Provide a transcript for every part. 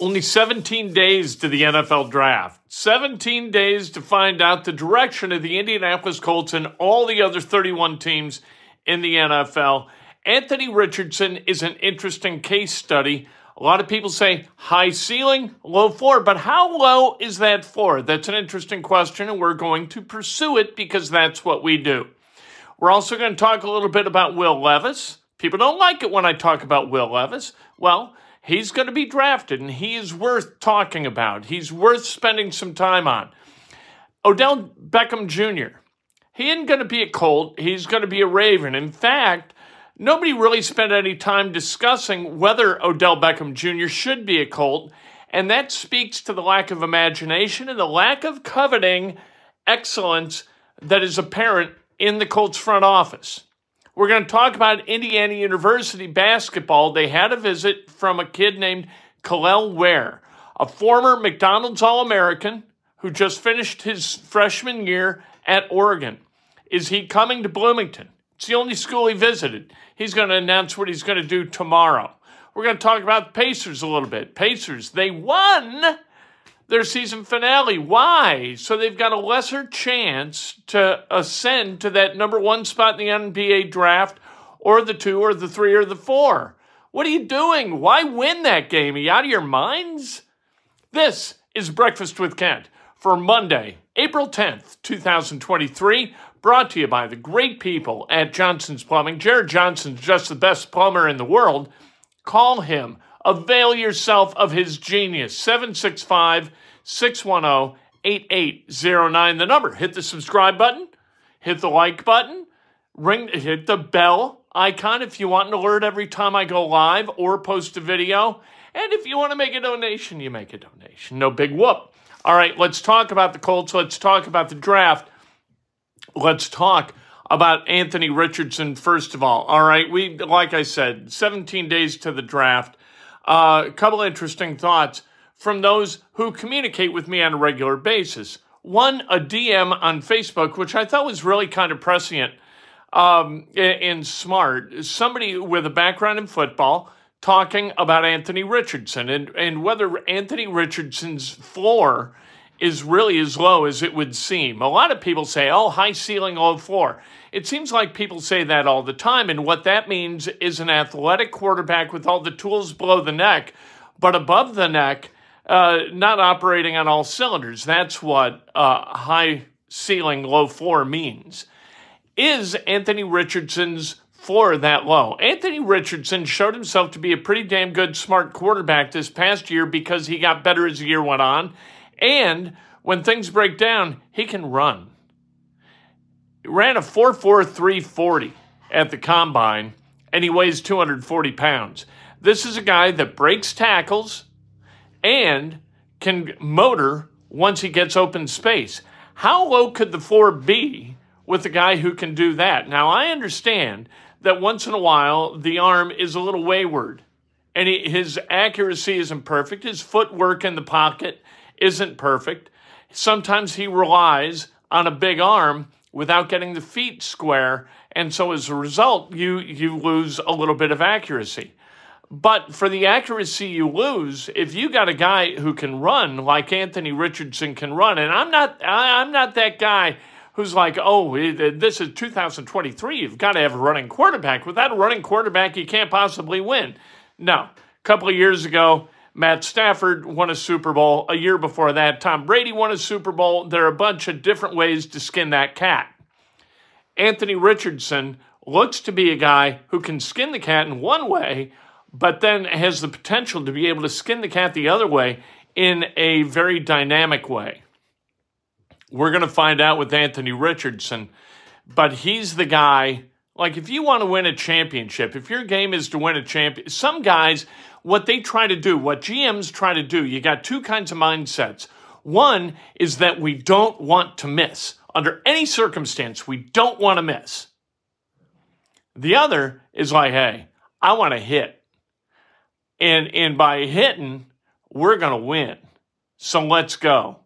Only 17 days to the NFL draft. 17 days to find out the direction of the Indianapolis Colts and all the other 31 teams in the NFL. Anthony Richardson is an interesting case study. A lot of people say high ceiling, low floor, but how low is that floor? That's an interesting question, and we're going to pursue it because that's what we do. We're also going to talk a little bit about Will Levis. People don't like it when I talk about Will Levis. Well, he's going to be drafted and he is worth talking about. He's worth spending some time on. Odell Beckham Jr. He isn't going to be a Colt, he's going to be a Raven. In fact, nobody really spent any time discussing whether Odell Beckham Jr. should be a Colt, and that speaks to the lack of imagination and the lack of coveting excellence that is apparent in the Colts front office. We're going to talk about Indiana University basketball. They had a visit from a kid named Kel'el Ware, a former McDonald's All American who just finished his freshman year at Oregon. Is he coming to Bloomington? It's the only school he visited. He's going to announce what he's going to do tomorrow. We're going to talk about the Pacers a little bit. Pacers, they won their season finale. Why? So they've got a lesser chance to ascend to that number one spot in the NBA draft, or the two, or the three, or the four. What are you doing? Why win that game? Are you out of your minds? This is Breakfast with Kent for Monday, April 10th, 2023, brought to you by the great people at Johnson's Plumbing. Jared Johnson's just the best plumber in the world. Call him. Avail yourself of his genius. 765 610 8809. The number. Hit the subscribe button, hit the like button, ring, hit the bell icon if you want an alert every time I go live or post a video. And if you want to make a donation, you make a donation. No big whoop. All right, let's talk about the Colts. Let's talk about the draft. Let's talk about Anthony Richardson first of all. All right, we like I said, 17 days to the draft. Uh, a couple interesting thoughts from those who communicate with me on a regular basis. One, a DM on Facebook, which I thought was really kind of prescient um, and, smart. Somebody with a background in football talking about Anthony Richardson and, and whether Anthony Richardson's floor is really as low as it would seem. A lot of people say, oh, high ceiling, low floor. It seems like people say that all the time. And what that means is an athletic quarterback with all the tools below the neck, but above the neck, uh, not operating on all cylinders. That's what uh, high ceiling, low floor means. Is Anthony Richardson's floor that low? Anthony Richardson showed himself to be a pretty damn good, smart quarterback this past year because he got better as the year went on. And when things break down, he can run. He ran a 4.4340 at the combine, and he weighs 240 pounds. This is a guy that breaks tackles and can motor once he gets open space. How low could the floor be with a guy who can do that? Now, I understand that once in a while the arm is a little wayward and he, his accuracy isn't perfect. His footwork in the pocket isn't perfect. Sometimes he relies on a big arm without getting the feet square, and so as a result, you you lose a little bit of accuracy. But for the accuracy you lose, if you got a guy who can run like Anthony Richardson can run, and I'm not I, I'm not that guy who's like, oh, eh, eh, this is 2023. You've got to have a running quarterback. Without a running quarterback, you can't possibly win. No. A couple of years ago, Matt Stafford won a Super Bowl. A year before that, Tom Brady won a Super Bowl. There are a bunch of different ways to skin that cat. Anthony Richardson looks to be a guy who can skin the cat in one way, but then has the potential to be able to skin the cat the other way in a very dynamic way. We're going to find out with Anthony Richardson, but he's the guy. Like, if you want to win a championship, if your game is to win a champion, some guys, what they try to do, what GMs try to do, you got two kinds of mindsets. One is that we don't want to miss. Under any circumstance, we don't want to miss. The other is like, hey, I want to hit. And, and by hitting, we're going to win. So let's go.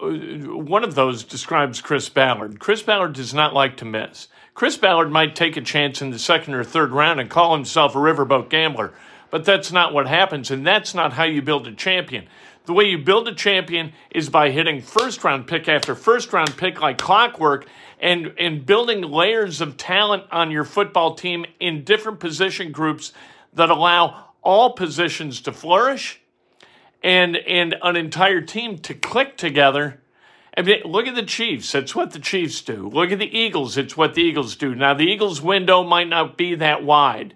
Uh, one of those describes Chris Ballard. Chris Ballard does not like to miss. Chris Ballard might take a chance in the second or third round and call himself a riverboat gambler, but that's not what happens, and that's not how you build a champion. The way you build a champion is by hitting first round pick after first round pick like clockwork and, and building layers of talent on your football team in different position groups that allow all positions to flourish and and an entire team to click together. I mean, look at the Chiefs. It's what the Chiefs do. Look at the Eagles. It's what the Eagles do. Now, the Eagles' window might not be that wide,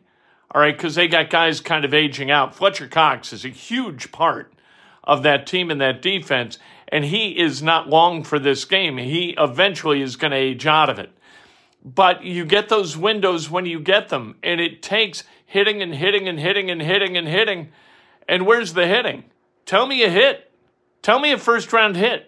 all right, because they got guys kind of aging out. Fletcher Cox is a huge part of that team and that defense, and he is not long for this game. He eventually is going to age out of it. But you get those windows when you get them, and it takes hitting and hitting and hitting and hitting and hitting. And where's the hitting? Tell me a hit. Tell me a first round hit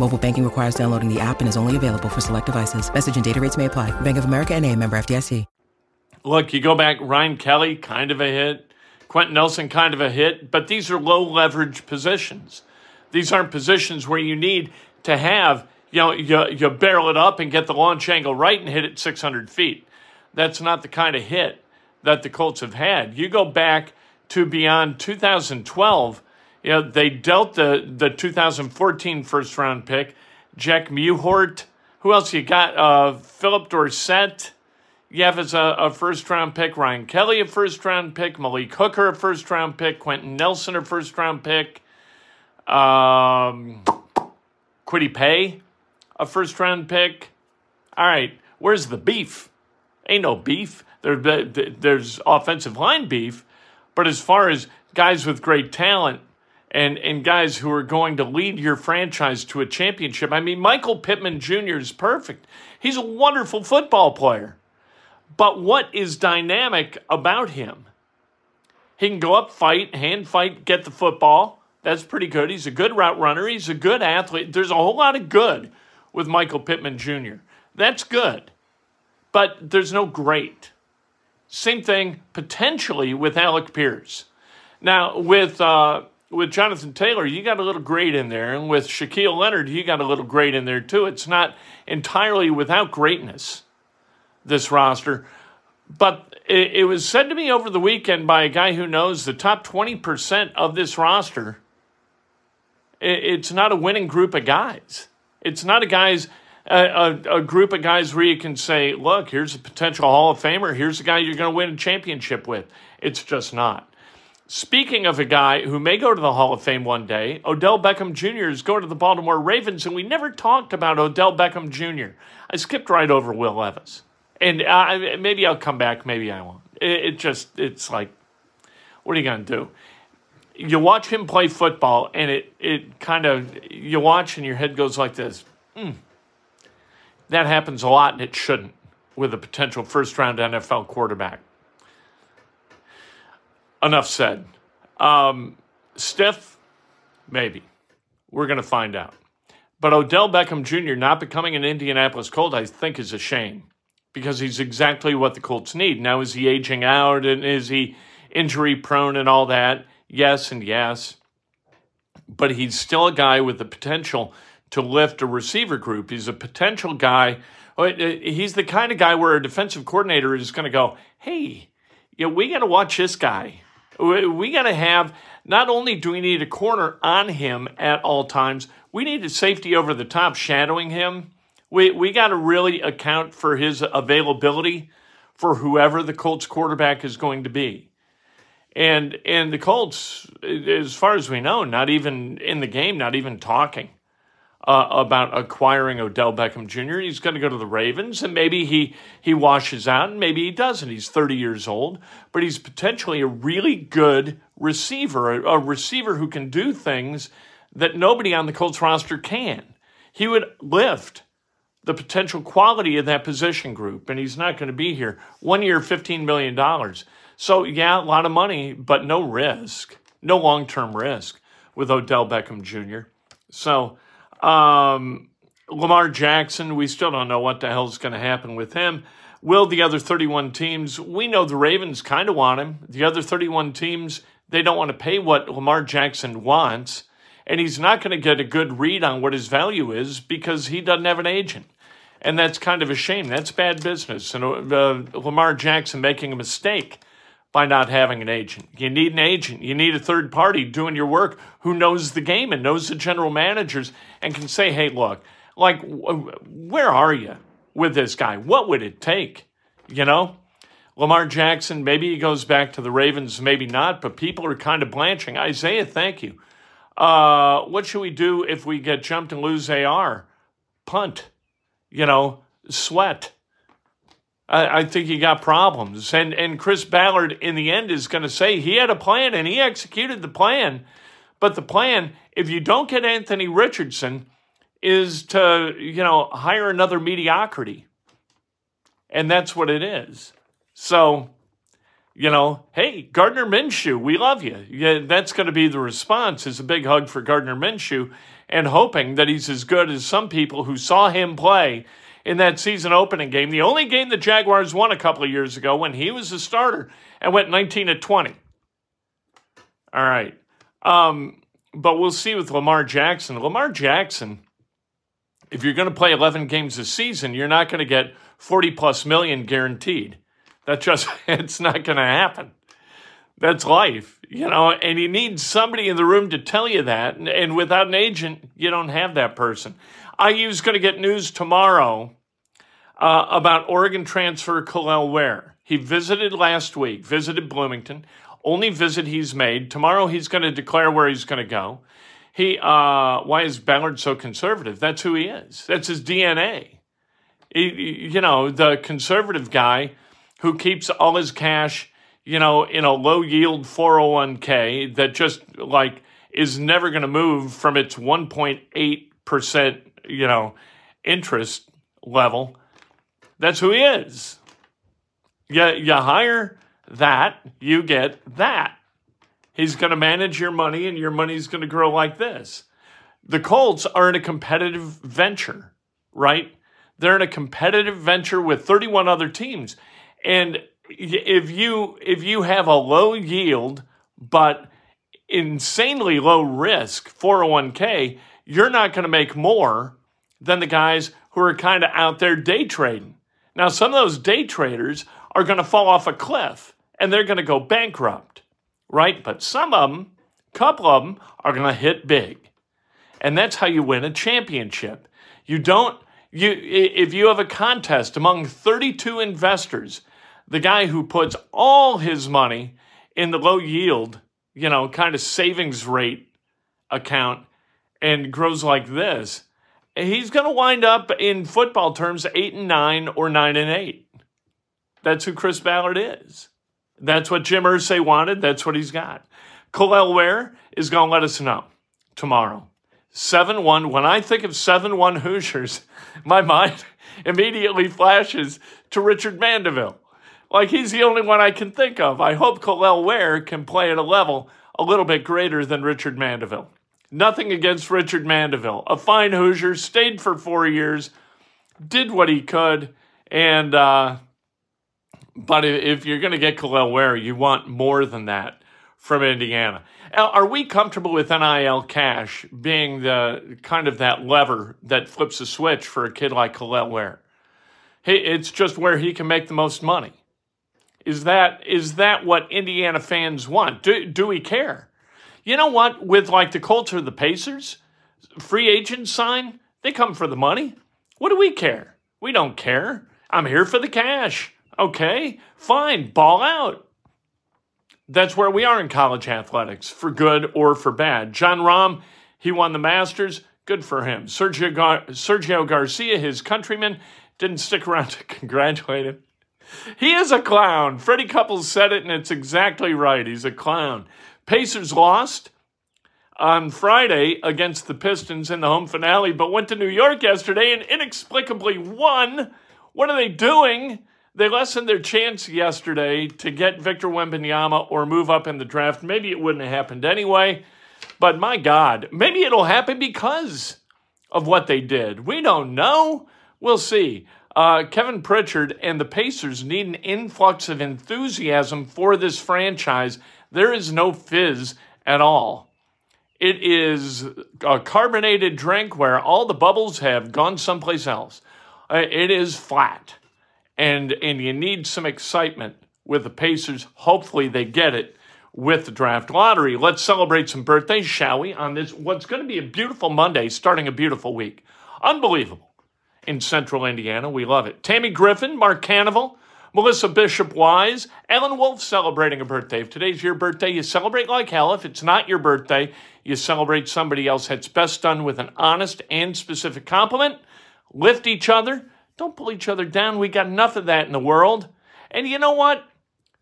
Mobile banking requires downloading the app and is only available for select devices. Message and data rates may apply. Bank of America and a member FDIC. Look, you go back, Ryan Kelly, kind of a hit. Quentin Nelson, kind of a hit. But these are low leverage positions. These aren't positions where you need to have, you know, you, you barrel it up and get the launch angle right and hit it 600 feet. That's not the kind of hit that the Colts have had. You go back to beyond 2012, you know, they dealt the, the 2014 first round pick, Jack Mewhort. Who else you got? Uh, Philip Dorsett. You have as a, a first round pick, Ryan Kelly, a first round pick, Malik Hooker, a first round pick, Quentin Nelson, a first round pick, um, Kwity Paye, a first round pick. All right, where's the beef? Ain't no beef. There, there's offensive line beef, but as far as guys with great talent and, and guys who are going to lead your franchise to a championship, I mean, Michael Pittman Jr. is perfect. He's a wonderful football player. But what is dynamic about him? He can go up, fight, hand fight, get the football. That's pretty good. He's a good route runner. He's a good athlete. There's a whole lot of good with Michael Pittman Jr. That's good. But there's no great. Same thing potentially with Alec Pierce. Now, with uh, with Jonathan Taylor, you got a little great in there, and with Shaquille Leonard, you got a little great in there too. It's not entirely without greatness, this roster. But it, it was said to me over the weekend by a guy who knows the top 20% of this roster, it, it's not a winning group of guys. It's not a guys a, a, a, group of guys where you can say, look, here's a potential Hall of Famer. Here's a guy you're going to win a championship with. It's just not. Speaking of a guy who may go to the Hall of Fame one day, Odell Beckham Jr. is going to the Baltimore Ravens, and we never talked about Odell Beckham Jr. I skipped right over Will Levis, and uh, maybe I'll come back, maybe I won't. It, it just, it's like, what are you going to do? You watch him play football, and it, it kind of, you watch and your head goes like this. Mm. That happens a lot, and it shouldn't with a potential first round NFL quarterback enough said. Um, stiff, maybe. We're going to find out. But Odell Beckham Jr. not becoming an Indianapolis Colt, I think, is a shame because he's exactly what the Colts need. Now, is he aging out and is he injury prone and all that? Yes, and yes. But he's still a guy with the potential to lift a receiver group. He's a potential guy. Uh, he's the kind of guy where a defensive coordinator is going to go, hey, yeah, we got to watch this guy. We got to have not only do we need a corner on him at all times, we need a safety over the top shadowing him. We we got to really account for his availability for whoever the Colts quarterback is going to be. And and the Colts, as far as we know, not even in the game, not even talking uh, about acquiring Odell Beckham Jr. He's going to go to the Ravens, and maybe he he washes out, and maybe he doesn't. He's 30 years old, but he's potentially a really good receiver, a, a receiver who can do things that nobody on the Colts roster can. He would lift the potential quality of that position group, and he's not going to be here. One year, $15 million. So, yeah, a lot of money, but no risk, no long term risk with Odell Beckham Jr. So, um, Lamar Jackson, we still don't know what the hell is going to happen with him. Will the other 31 teams, we know the Ravens kind of want him. The other 31 teams, they don't want to pay what Lamar Jackson wants. And he's not going to get a good read on what his value is because he doesn't have an agent. And that's kind of a shame. That's bad business. And uh, Lamar Jackson making a mistake by not having an agent. You need an agent. You need a third party doing your work who knows the game and knows the general managers and can say, hey, look, like, where are you with this guy? What would it take? You know? Lamar Jackson, maybe he goes back to the Ravens, maybe not, but people are kind of blanching. Isaiah, thank you. Uh, what should we do if we get jumped and lose AR? Punt. You know, sweat. I, I think he got problems. And and Chris Ballard in the end is going to say he had a plan and he executed the plan. But the plan, if you don't get Anthony Richardson, is to, you know, hire another mediocrity. And that's what it is. So, you know, hey, Gardner Minshew, we love you. Yeah, that's going to be the response is a big hug for Gardner Minshew and hoping that he's as good as some people who saw him play in that season opening game. The only game the Jaguars won a couple of years ago when he was a starter and went 19 to 20. All right. Um, but we'll see with Lamar Jackson. Lamar Jackson, if you're going to play 11 games a season, you're not going to get 40 plus million guaranteed. That just, it's not going to happen. That's life, you know, and you need somebody in the room to tell you that. And, and without an agent, you don't have that person. IU's going to get news tomorrow uh, about Oregon transfer Kel'el Ware. He visited last week, visited Bloomington. Only visit he's made. Tomorrow he's going to declare where he's going to go. He, uh, why is Ballard so conservative? That's who he is. That's his DNA. He, you know, the conservative guy who keeps all his cash, you know, in a low yield 401k that just like is never going to move from its 1.8% you know, interest level. That's who he is. You, you hire that, you get that. He's going to manage your money, and your money's going to grow like this. The Colts are in a competitive venture, right? They're in a competitive venture with 31 other teams. And if you if you have a low yield but insanely low risk 401k, you're not going to make more than the guys who are kind of out there day trading. Now, some of those day traders are going to fall off a cliff and they're going to go bankrupt, right? But some of them, a couple of them, are going to hit big. And that's how you win a championship. You don't you if you have a contest among 32 investors, the guy who puts all his money in the low yield, you know, kind of savings rate account and grows like this, he's going to wind up in football terms 8 and 9 or 9 and 8. That's who Chris Ballard is. That's what Jim Irsay wanted. That's what he's got. Kel'el Ware is going to let us know tomorrow. 7 1. When I think of 7 1 Hoosiers, my mind immediately flashes to Richard Mandeville. Like he's the only one I can think of. I hope Kel'el Ware can play at a level a little bit greater than Richard Mandeville. Nothing against Richard Mandeville. A fine Hoosier, stayed for four years, did what he could, and uh, but if you're going to get Kel'el Ware, you want more than that from Indiana. Are we comfortable with NIL cash being the kind of that lever that flips a switch for a kid like Kel'el Ware? Hey, it's just where he can make the most money. Is that is that what Indiana fans want? Do, do we care? You know what? With like the Colts or the Pacers, free agents sign, they come for the money. What do we care? We don't care. I'm here for the cash. Okay, fine, ball out. That's where we are in college athletics, for good or for bad. Jon Rahm, he won the Masters. Good for him. Sergio, Gar- Sergio Garcia, his countryman, didn't stick around to congratulate him. He is a clown. Freddie Couples said it, and it's exactly right. He's a clown. Pacers lost on Friday against the Pistons in the home finale, but went to New York yesterday and inexplicably won. What are they doing? They lessened their chance yesterday to get Victor Wembanyama or move up in the draft. Maybe it wouldn't have happened anyway, but my God, maybe it'll happen because of what they did. We don't know. We'll see. Uh, Kevin Pritchard and the Pacers need an influx of enthusiasm for this franchise. There is no fizz at all. It is a carbonated drink where all the bubbles have gone someplace else. Uh, it is flat, and and you need some excitement with the Pacers. Hopefully, they get it with the draft lottery. Let's celebrate some birthdays, shall we? On this, what's going to be a beautiful Monday, starting a beautiful week. Unbelievable in central Indiana. We love it. Tammy Griffin, Mark Canival, Melissa Bishop Wise, Ellen Wolf celebrating a birthday. If today's your birthday, you celebrate like hell. If it's not your birthday, you celebrate somebody else. It's best done with an honest and specific compliment. Lift each other. Don't pull each other down. We got enough of that in the world. And you know what?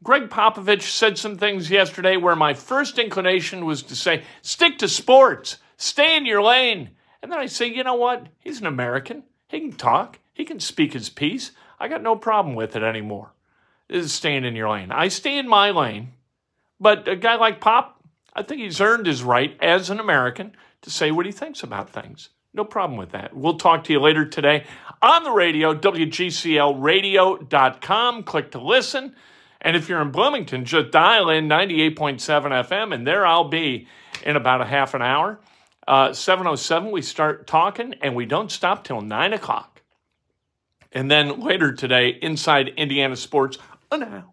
Gregg Popovich said some things yesterday where my first inclination was to say, stick to sports, stay in your lane. And then I say, you know what? He's an American. He can talk, he can speak his piece. I got no problem with it anymore. This is staying in your lane. I stay in my lane, but a guy like Pop, I think he's earned his right as an American to say what he thinks about things. No problem with that. We'll talk to you later today on the radio, WGCLradio.com. Click to listen. And if you're in Bloomington, just dial in 98.7 FM, and there I'll be in about a half an hour. Uh, 707, we start talking, and we don't stop till 9 o'clock. And then later today, Inside Indiana Sports, now.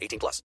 18 plus.